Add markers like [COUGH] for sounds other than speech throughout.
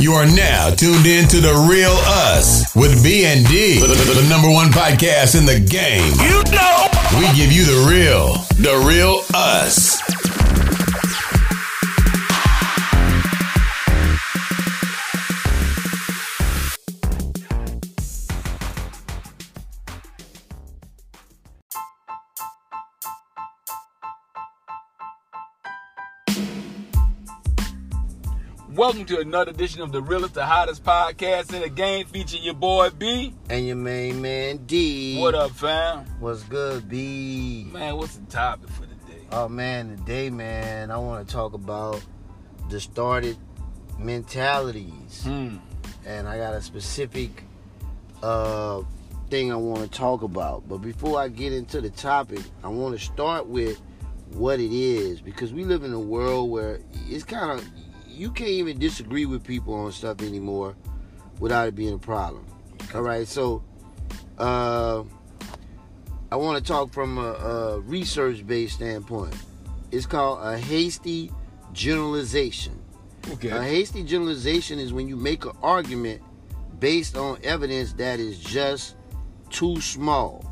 You are now tuned in to the Real Us with B and D, the, the number one podcast in the game. You know, We give you the real, the real us. Welcome to another edition of the realest, the hottest podcast in the game, featuring your boy B. And your main man D. What up, fam? What's good, B? Man, what's the topic for the day? Oh man, today, man, I want to talk about distorted mentalities, Hmm. and I got a specific uh thing I want to talk about. But before I get into the topic, I want to start with what it is because we live in a world where it's kind of you can't even disagree with people on stuff anymore without it being a problem. All right, so uh, I want to talk from a, a research-based standpoint. It's called a hasty generalization. Okay. A hasty generalization is when you make an argument based on evidence that is just too small.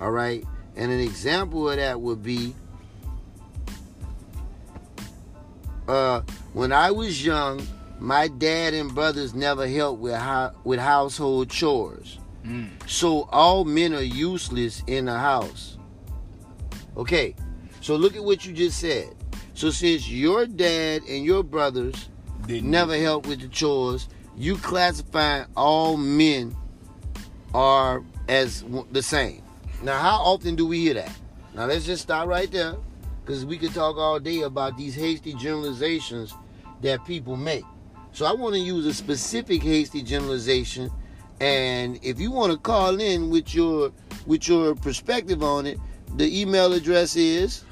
All right, and an example of that would be uh, when I was young, my dad and brothers never helped with ho- with household chores. Hmm. So all men are useless in the house. Okay, so look at what you just said. So since your dad and your brothers Didn't never help with the chores, you classifying all men are as the same. Now, how often do we hear that? Now, let's just stop right there, because we could talk all day about these hasty generalizations that people make. So, I want to use a specific hasty generalization, and if you want to call in with your with your perspective on it, the email address is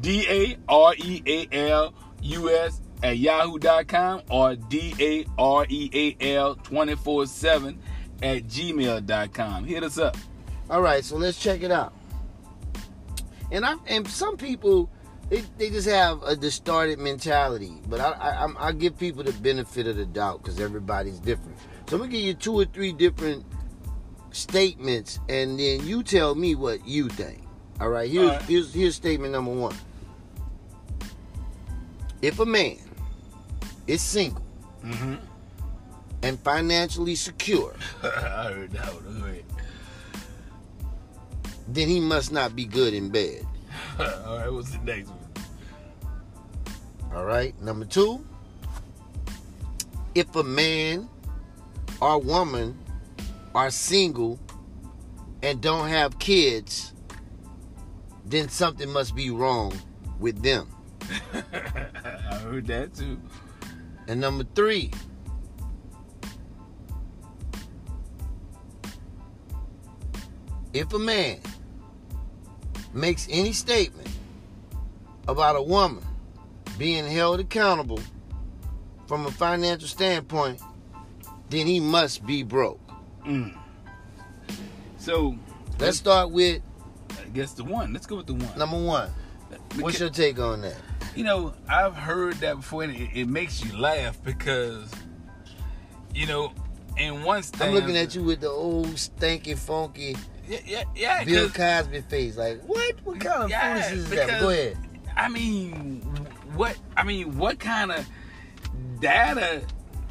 D A R E A L U S at yahoo.com or D A R E A L 24 7 at gmail.com. Hit us up. All right, so let's check it out. And I and some people they, they just have a distorted mentality, but I I, I'm- give people the benefit of the doubt because everybody's different. So I'm gonna give you two or three different statements, and then you tell me what you think. All right, here's All right. here's here's statement number one. If a man is single Mm-hmm. and financially secure, [LAUGHS] I heard that one. Then he must not be good in bed. [LAUGHS] All right, what's the next one? All right. Number two, if a man or woman are single and don't have kids, then something must be wrong with them. [LAUGHS] I heard that too. And number three, if a man makes any statement about a woman being held accountable from a financial standpoint, then he must be broke. Mm. So, Let's start with I guess the one. Let's go with the one. number one. What's your take on that? You know, I've heard that before, and it, it makes you laugh because, you know, in one stanza, I'm looking at you with the old stanky, funky Yeah, yeah, yeah. Bill Cosby face. Like, what? What kind of Yeah, foolishness is that? Go ahead. I mean, what? I mean, what kind of data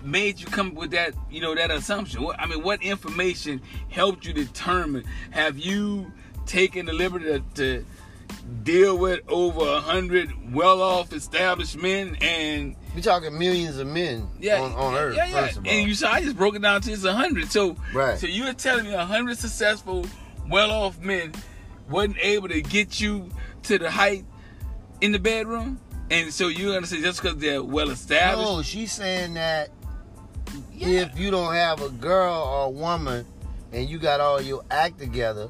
made you come with that? You know, that assumption. What, I mean, what information helped you determine? Have you taken the liberty to, to deal with over a hundred well-off established men and We're talking millions of men yeah, on, on yeah, Earth, yeah, yeah. first of all. And you saw I just broke it down to just a hundred. So, Right. so you're telling me a hundred successful, well-off men wasn't able to get you to the height in the bedroom, and so you're gonna say just because they're well established? no, she's saying that Yeah. if you don't have a girl or a woman and you got all your act together,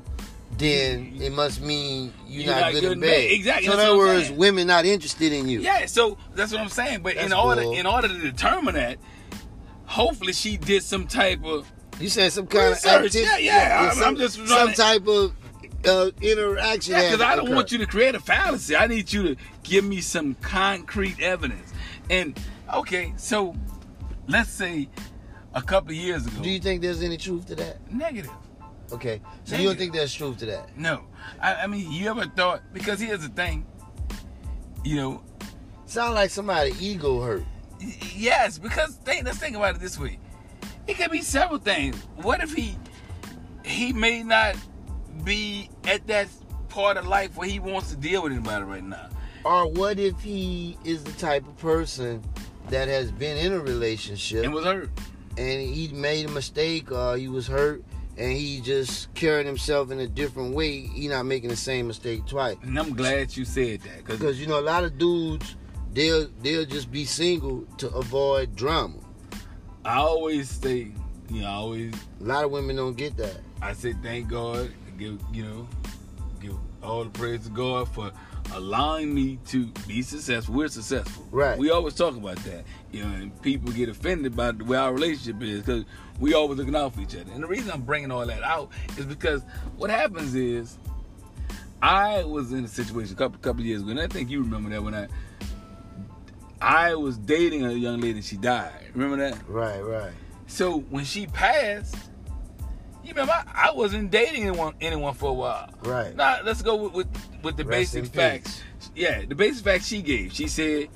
then it must mean you're, not, good, in bed. Exactly, So in other words, saying. women not interested in you. Yeah, so that's what I'm saying. But in order cool. in order to determine that, hopefully she did some type of You saying some kind Research, of activity? yeah, yeah, I'm- some, I'm just some type of uh, interaction. Yeah, because I don't want you to create a fallacy. I need you to give me some concrete evidence. And okay, so let's say a couple of years ago. Do you think there's any truth to that? negative? Okay, so you don't think there's truth to that? No. I, I mean, you ever thought? Because here's the thing. You know, Sound like somebody ego hurt. yes. Because think, let's think about it this way. It could be several things. What if he he may not be at that part of life where he wants to deal with anybody right now? Or what if he is the type of person that has been in a relationship And was hurt. and he made a mistake or he was hurt and he just carried himself in a different way, he not making the same mistake twice. And I'm glad you said that because Because you know a lot of dudes they'll they'll just be single to avoid drama. I always say, you know, I always A lot of women don't get that. I say thank God, give you know, give all the praise to God for allowing me to be successful. We're successful. Right. We always talk about that. You know, and people get offended by the way our relationship is because we always looking out for each other. And the reason I'm bringing all that out is because what happens is I was in a situation a couple couple years ago, and I think you remember that when I I was dating a young lady, she died. Remember that? Right, right. So when she passed, you remember I, I wasn't dating anyone anyone for a while. Right. Now let's go with with, with the Rest basic facts. Yeah, the basic facts she gave. She said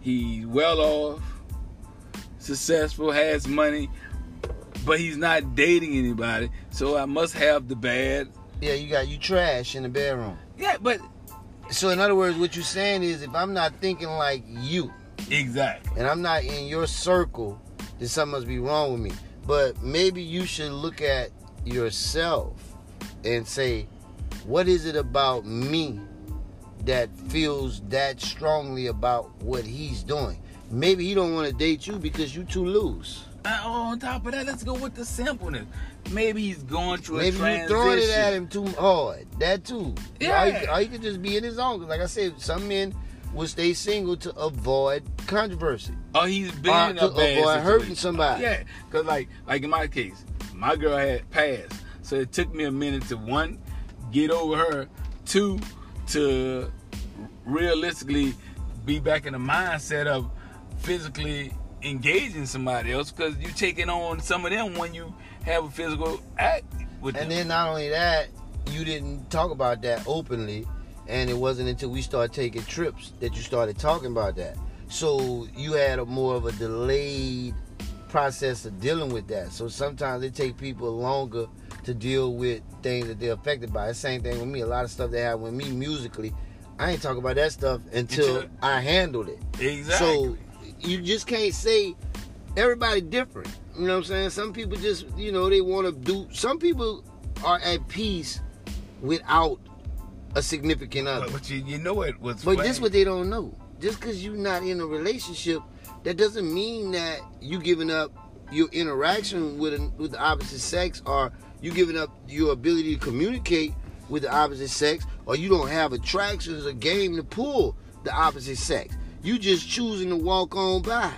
he's well off, successful, has money, but he's not dating anybody. So I must have the bad. Yeah, you got you trash in the bedroom. Yeah, but So in other words, what you're saying is if I'm not thinking like you exactly. and I'm not in your circle, then something must be wrong with me. But maybe you should look at yourself and say, what is it about me that feels that strongly about what he's doing? Maybe he don't want to date you because you too loose. Uh, on top of that, let's go with the simpleness. Maybe he's going through Maybe a you transition. throwing it at him too hard. That too. Yeah. Or he, could just be in his own. 'Cause like I said, some men will stay single to avoid controversy. Oh, he's been Or in to a avoid hurting somebody. Yeah, cause like like in my case, my girl had passed, so it took me a minute to one get over her, two to realistically be back in the mindset of physically engaging somebody else, because you're taking on some of them when you have a physical act with And them. then not only that, you didn't talk about that openly, and it wasn't until we started taking trips that you started talking about that. So you had a more of a delayed process of dealing with that. So sometimes it take people longer to deal with things that they're affected by. The same thing with me. A lot of stuff that happened with me musically, I ain't talking about that stuff until Until- I handled it. exactly. So you just can't say everybody different. You know what I'm saying? Some people just, you know, they want to do. Some people are at peace without a significant other. but, but you, you know what was But funny? this what they don't know. Just because you're not in a relationship, that doesn't mean that you giving up your interaction with an, with the opposite sex, or you giving up your ability to communicate with the opposite sex, or you don't have attractions or game to pull the opposite sex. You just choosing to walk on by.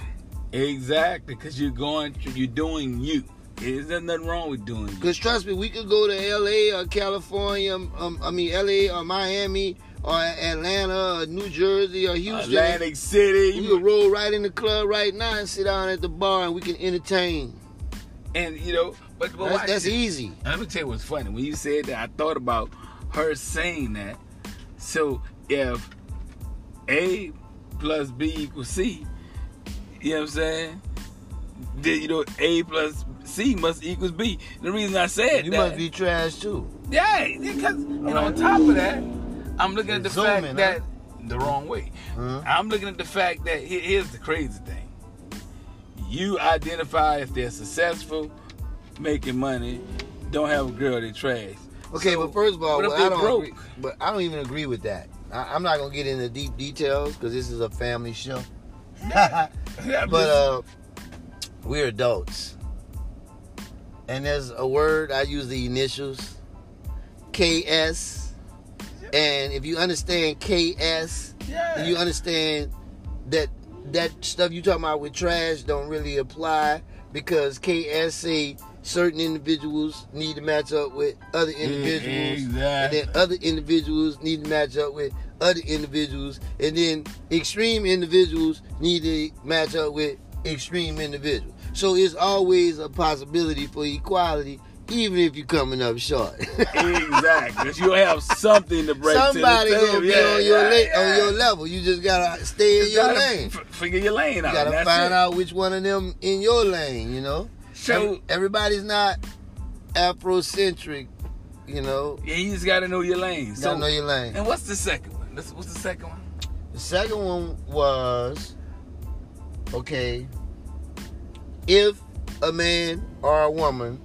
exactly because you're going through, you're doing you. There's nothing wrong with doing you. Cause trust me, we could go to L.A. or California. Um, I mean L.A. or Miami or Atlanta or New Jersey or Houston. Atlantic City. We could roll right in the club right now and sit down at the bar and we can entertain. And you know, but, but That's, that's easy. Let me tell you what's funny. When you said that, I thought about her saying that. So if A plus B equals C, you know what I'm saying? Then you know A plus C must equals B. The reason I said that You that, must be trash too. yeah, because and on top of that, I'm looking at the fact that the wrong way. Huh? I'm looking at the fact that here- here's the crazy thing. You identify if they're successful, making money, don't have a girl they trash. Okay, So, but first of all, well, I don't broke? agree, but I don't even agree with that. I, I'm not gonna get into deep details because this is a family show. [LAUGHS] But uh, we're adults, and there's a word I use the initials, KS, and if you understand KS, yeah. you understand that that stuff you talking about with trash don't really apply because KS say certain individuals need to match up with other individuals, and then other individuals need to match up with other individuals, and then extreme individuals need to match up with extreme individuals. So it's always a possibility for equality, even if you're coming up short. exactly. [LAUGHS] You'll have something to bring Somebody to gonna be Yeah, on your yeah, la- on your level. You just gotta stay in You your gotta lane. f- figure your lane You out. gotta That's find it. out which one of them in your lane. You know. So everybody's not Afrocentric. You know. yeah, you just gotta know your lane. You So gotta know your lane. and what's the second one? Let's- What's the second one? The second one was okay. If a man or a woman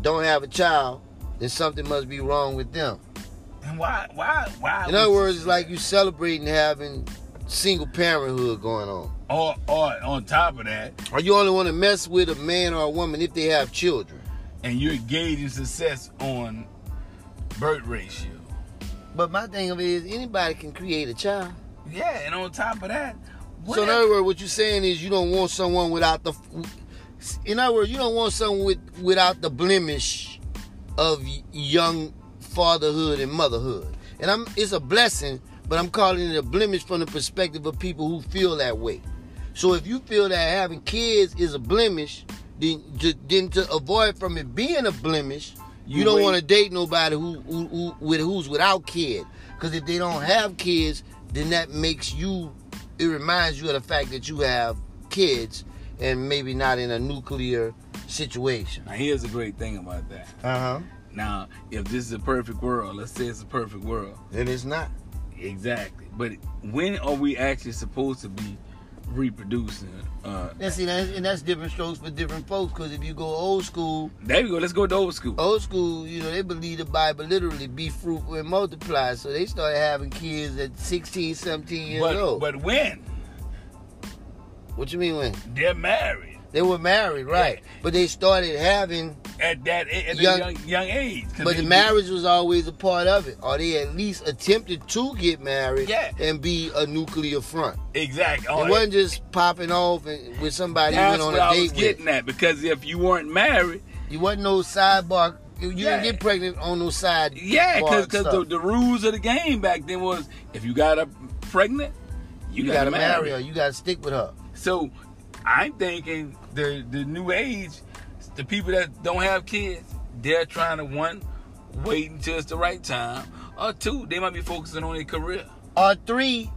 don't have a child, then something must be wrong with them. And why? Why? Why? In other words, it's like you celebrating having single parenthood going on. Or, or on top of that, Or you only want to mess with a man or a woman if they have children. and you're gauging success on birth ratio. But my thing of it is anybody can create a child. Yeah, and on top of that, what So in other words, what you're saying is you don't want someone without the. In other words, you don't want someone with without the blemish of young fatherhood and motherhood. And I'm it's a blessing, but I'm calling it a blemish from the perspective of people who feel that way. So if you feel that having kids is a blemish, then to, then to avoid from it being a blemish, you, You don't want to date nobody who, who, who with who's without kids. Because if they don't have kids, then that makes you. It reminds you of the fact that you have kids and maybe not in a nuclear situation. now here's the great thing about that. Uh huh. Now, if this is a perfect world, let's say it's a perfect world, And it's not. Exactly. But when are we actually supposed to be reproducing? Uh, And see, that's, and that's different strokes for different folks. Because if you go old school, there we go. Let's go to old school. old school, you know, they believe the Bible literally be fruitful and multiply. So they started having kids at 16, 17 years but old. but when what you mean when? they're married They were married, right? But they started having, at that at a Young- young young age. but the marriage was always a part of it, or they at least attempted to get married Yeah. and be a nuclear front. exactly. It Oh, wasn't just popping off and, with somebody you went on a I date was with. getting at because if you weren't married, You wasn't no sidebar. You, Yeah. didn't get pregnant on no side. yeah, because the, the rules of the game back then was if you got a pregnant, you, you, gotta, gotta marry. her. You gotta stick with her. So I'm thinking the the new age, the people that don't have kids, they're trying to one wait until it's the right time, or two, they might be focusing on their career. Or three,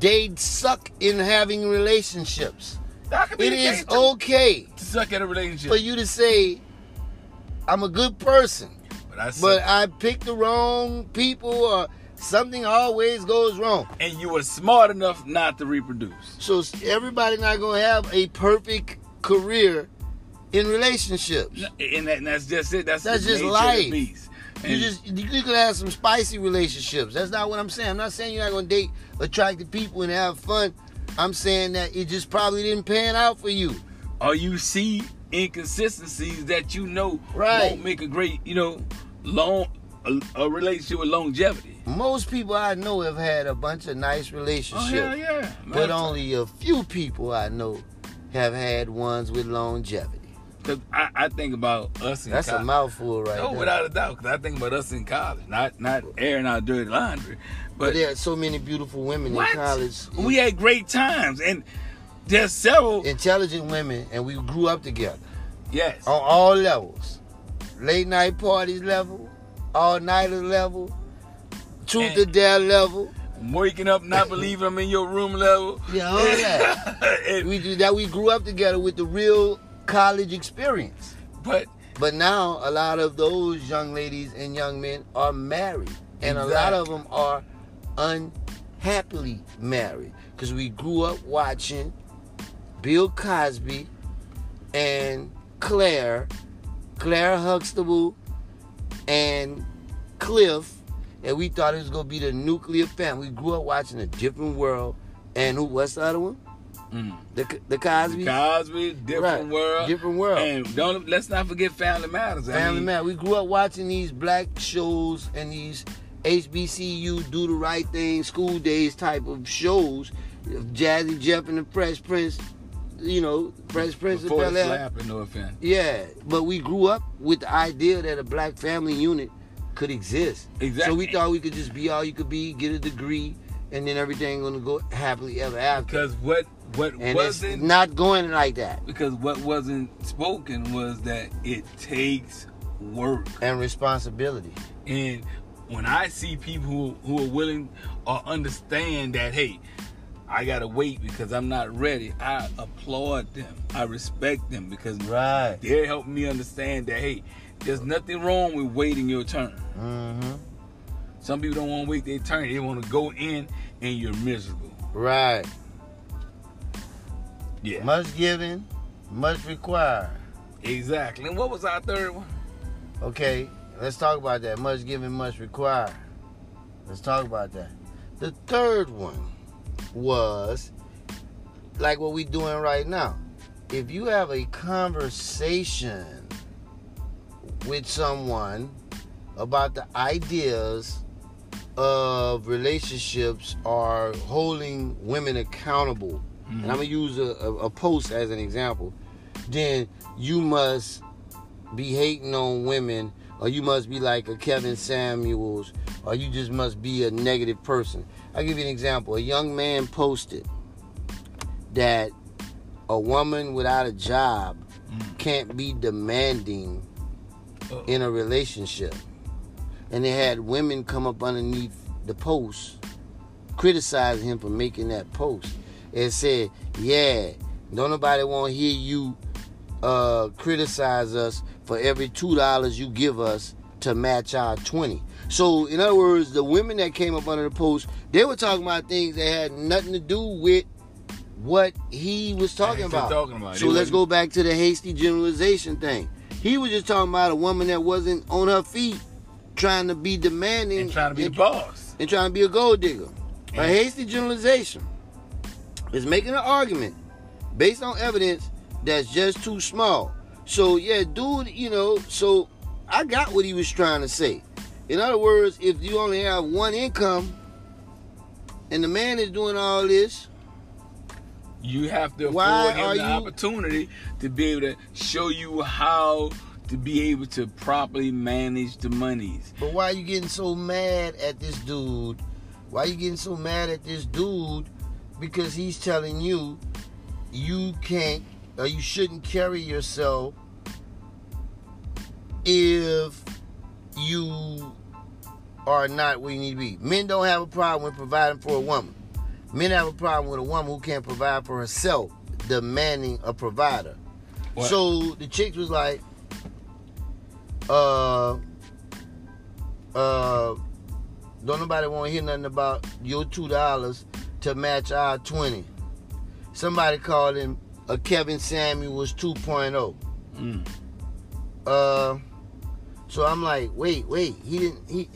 they suck in having relationships. That could be It too, okay to suck at a relationship. for you to say, "I'm a good person," but I said, but I picked the wrong people, or something always goes wrong. and you were smart enough not to reproduce. So everybody not gonna have a perfect career in relationships. And, that, and that's just it. That's, That's just life. Of the beast. You just you could have some spicy relationships. That's not what I'm saying. I'm not saying you're not gonna date attractive people and have fun. I'm saying that it just probably didn't pan out for you. or you see inconsistencies that you know Right. won't make a great, you know, long a, a relationship with longevity. Most people I know have had a bunch of nice Oh relationships, hell yeah! but only a few people I know have had ones with longevity. because I, I think about us in That's a mouthful right no, there. without a doubt. Because I think about us in college, not not airing our dirty laundry, but but there are so many beautiful women what? in college. we had great times, and there's several. intelligent women, and we grew up together. yes, on all levels. Late night parties level, all nighter level, truth to dare level. waking up not believing I'm in your room level. Yeah, all that. [LAUGHS] We do that. We grew up together with the real college experience. but But now a lot of those young ladies and young men are married, and a lot of them are unhappily married because we grew up watching Bill Cosby and Claire, Claire Huxtable, and Cliff, and we thought it was gonna be the nuclear family. We grew up watching a different world, and who? What's the other one? Mm. The the Cosby. Cosby, different Right. world, Different world. and don't let's not forget Family Matters. I Family mean, Man. We grew up watching these black shows and these HBCU do the right thing, school days type of shows. Jazzy Jeff and the Fresh Prince, you know, Fresh Prince Before of Bel Air. no offense. Yeah, but we grew up with the idea that a black family unit could exist. Exactly. So we thought we could just be all you could be, get a degree, and then everything gonna go happily ever after. Because what what and wasn't not going like that. because what wasn't spoken was that it takes work. And responsibility. And when I see people who, who are willing or understand that, hey, I gotta wait because I'm not ready, I applaud them. I respect them because Right. they're helping me understand that, hey, there's nothing wrong with waiting your turn. Mm-hmm. Some people don't want to wait their turn. They want to go in and you're miserable. Right. Yeah. Much given, much required. Exactly. And what was our third one? Okay, let's talk about that. Much given, much required. Let's talk about that. The third one was like what we're doing right now. If you have a conversation with someone about the ideas of relationships are holding women accountable, and I'm gonna mm-hmm. use a, a, a post as an example, then you must be hating on women, or you must be like a Kevin Samuels, or you just must be a negative person. I'll give you an example. A young man posted that a woman without a job mm. can't be demanding. In a relationship. And they had women come up underneath the post criticizing him for making that post and said, Yeah, don't nobody want to hear you uh, criticize us for every two dollars you give us to match our twenty. So, in other words, the women that came up under the post, they were talking about things that had nothing to do with what he was talking about. talking about. So let's go back to the hasty generalization thing. He was just talking about a woman that wasn't on her feet, trying to be demanding And trying to be and, boss. and trying to be a gold digger. A hasty generalization is making an argument based on evidence that's just too small. So yeah, dude, you know, so I got what he was trying to say. In other words, if you only have one income and the man is doing all this, You have to Why afford him the you- opportunity to be able to show you how to be able to properly manage the monies. But why are you getting so mad at this dude? Why are you getting so mad at this dude? Because he's telling you you can't or you shouldn't carry yourself if you are not where you need to be. Men don't have a problem with providing for a woman. Men have a problem with a woman who can't provide for herself, demanding a provider. What? So the chicks was like, uh, uh, don't nobody want to hear nothing about your two dollars to match our twenty. Somebody called him a Kevin Samuels 2.0. Mm. Uh, so I'm like, wait, wait, he didn't. He,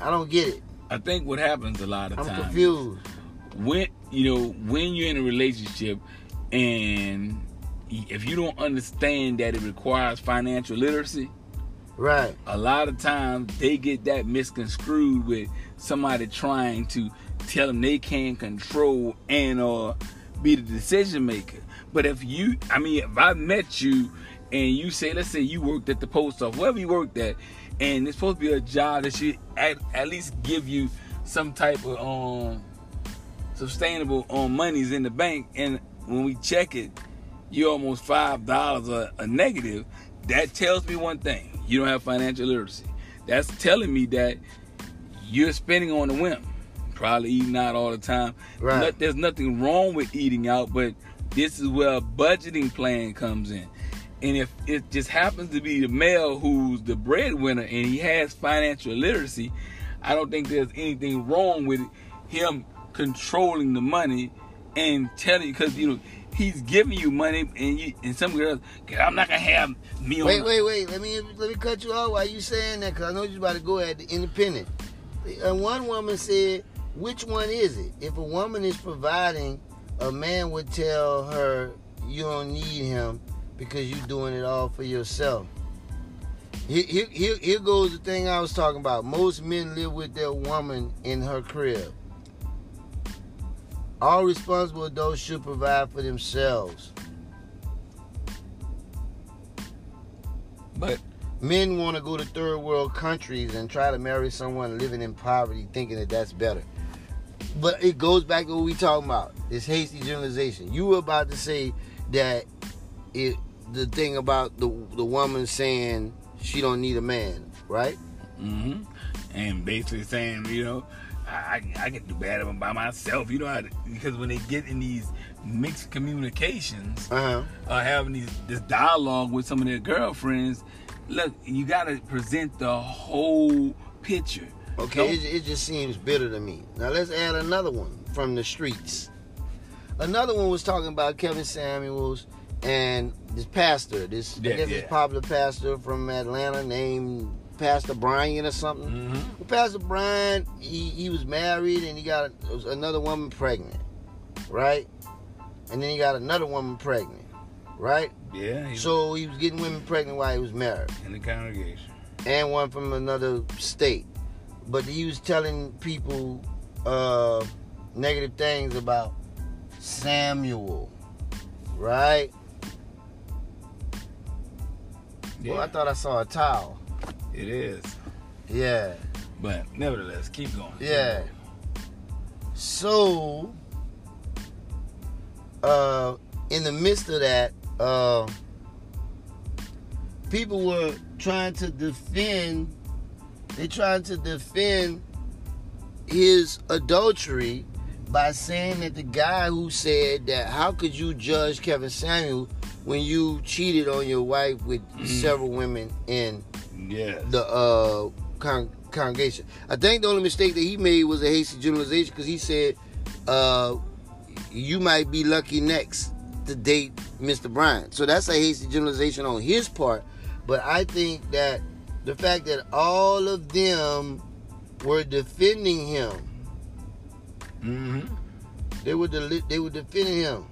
I don't get it. I think what happens a lot of I'm times confused. when you know when you're in a relationship and if you don't understand that it requires financial literacy, Right. a lot of times they get that misconstrued with somebody trying to tell them they can't control and or be the decision maker. But if you, I mean, if I met you and you say, let's say you worked at the post office, wherever you worked at, and it's supposed to be a job that should at, at least give you some type of um sustainable um monies in the bank, and when we check it, you're almost five dollars a, a negative. That tells me one thing: you don't have financial literacy. That's telling me that you're spending on a whim, probably eating out all the time. Right. No- there's nothing wrong with eating out, but this is where a budgeting plan comes in. And if it just happens to be the male who's the breadwinner and he has financial literacy, I don't think there's anything wrong with him controlling the money and telling because you know he's giving you money and you and some girls I'm not gonna have me Wait, wait, wait. Let me let me cut you off. Why you saying that? Cause I know you're about to go at the independent. And one woman said, "Which one is it? If a woman is providing, a man would tell her you don't need him because you're doing it all for yourself." Here, here, here, goes the thing I was talking about. Most men live with their woman in her crib. All responsible adults should provide for themselves. But Men want to go to third world countries and try to marry someone living in poverty, thinking that that's better. But it goes back to what we talking about. This hasty generalization. You were about to say that it the thing about the the woman saying she don't need a man, right? hmm And basically saying, you know, I, I, I can do better by myself. You know, how to, because when they get in these mixed communications, Uh huh. uh, having these this dialogue with some of their girlfriends, look, you got to present the whole picture. Okay, it, it just seems bitter to me. Now let's add another one from the streets. Another one was talking about Kevin Samuels and this pastor, this Yeah, I guess yeah. this popular pastor from Atlanta named Pastor Bryant or something. Mhm. Well, Pastor Bryant, he, he was married and he got another woman pregnant, right? And then he got another woman pregnant, right? Yeah, he So he was getting women pregnant while he was married in the congregation. and one from another state. But he was telling people uh, negative things about Samuel, right? Yeah, Well, I thought I saw a towel. it is. Yeah, But nevertheless, keep going. yeah. So, uh, in the midst of that, uh, people were trying to defend. They tried to defend his adultery by saying that the guy who said that how could you judge Kevin Samuel when you cheated on your wife with Mm. several women in Yes. the uh, con- congregation. I think the only mistake that he made was a hasty generalization because he said, uh, "You might be lucky next to date Mr. Bryant." So that's a hasty generalization on his part. But I think that the fact that all of them were defending him, hmm they were deli- they were defending him.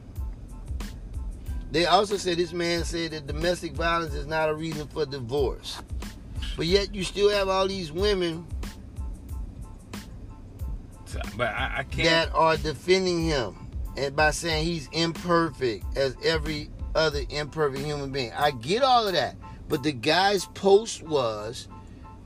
They also said this man said that domestic violence is not a reason for divorce. But yet you still have all these women but I, I that are defending him and by saying he's imperfect as every other imperfect human being. I get all of that. But the guy's post was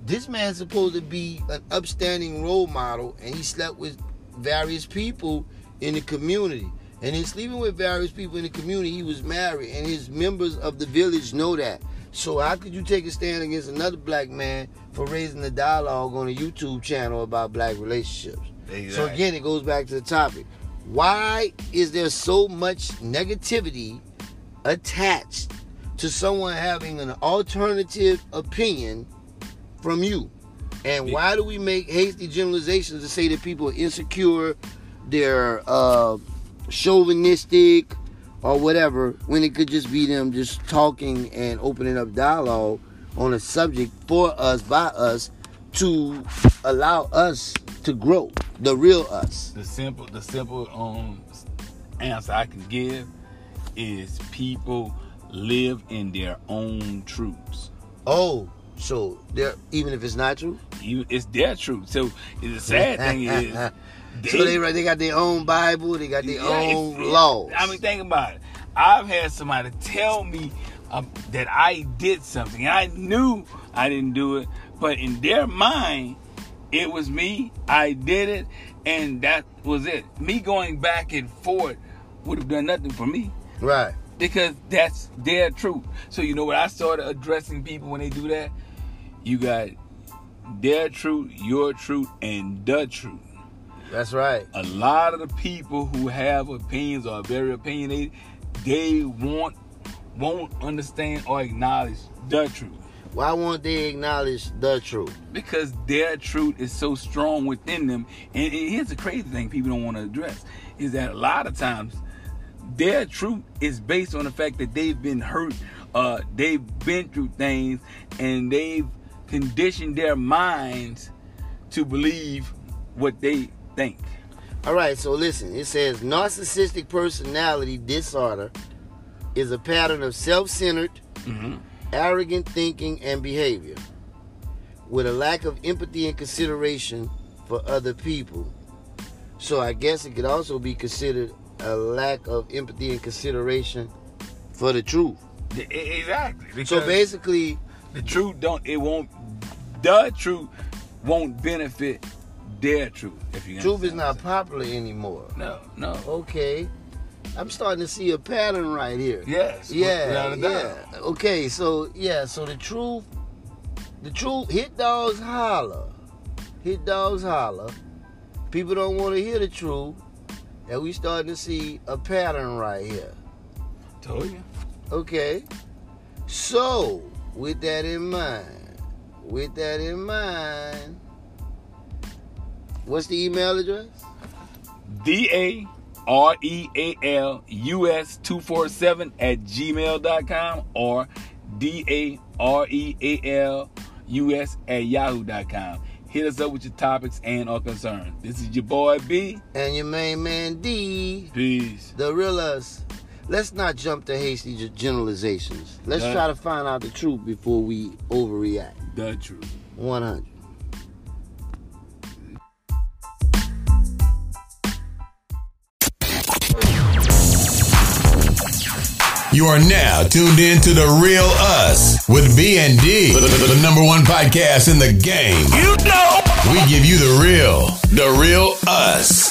this man's supposed to be an upstanding role model and he slept with various people in the community. And he's sleeping with various people in the community, he was married, and his members of the village know that. So how could you take a stand against another black man for raising the dialogue on a YouTube channel about black relationships? So again, it goes back to the topic. Why is there so much negativity attached to someone having an alternative opinion from you? And why do we make hasty generalizations to say that people are insecure, they're uh, chauvinistic, or whatever, when it could just be them just talking and opening up dialogue on a subject for us, by us, to allow us to grow, the real us. the simple the simple um answer I can give is people live in their own truths. Oh, so there, even if it's not true, You, it's their truth. So the sad thing is, [LAUGHS] so they right, they got their own Bible, they got their Yeah, own laws. I mean, think about it. I've had somebody tell me um, that I did something. I knew I didn't do it, but in their mind, it was me. I did it, and that was it. Me going back and forth would have done nothing for me right. because that's their truth. So you know what I started addressing people when they do that? You got their truth, your truth, and the truth That's right. a lot of the people who have opinions or are very opinionated, they won't won't understand or acknowledge the truth Why won't they acknowledge the truth? because their truth is so strong within them. And, and here's the crazy thing people don't want to address is that a lot of times their truth is based on the fact that they've been hurt, uh, they've been through things, and they've conditioned their minds to believe what they think. All right, so listen. It says narcissistic personality disorder is a pattern of self-centered, Mm-hmm. arrogant thinking and behavior with a lack of empathy and consideration for other people. So I guess it could also be considered a lack of empathy and consideration for the truth. Exactly. So basically, the truth don't it won't the truth won't benefit their truth. If you Truth is not popular anymore. No, no. Okay. I'm starting to see a pattern right here. Yes. Yeah, without a doubt. yeah. Okay, so yeah, so the truth, the truth, hit dogs holler, hit dogs holler. People don't want to hear the truth, and we starting to see a pattern right here. Told you. Okay, so with that in mind, with that in mind, what's the email address? D A R E A L U S 247 at gmail.com or D A R E A L U S at yahoo.com. Hit us up with your topics and or concerns. This is your boy B. And your main man D. Peace. the real us. Let's not jump to hasty generalizations. Let's Yeah. try to find out the truth before we overreact. The truth. 100. You are now tuned in to the Real Us with B and D, the, the- the number one podcast in the game. You know. We give you the real, the real us.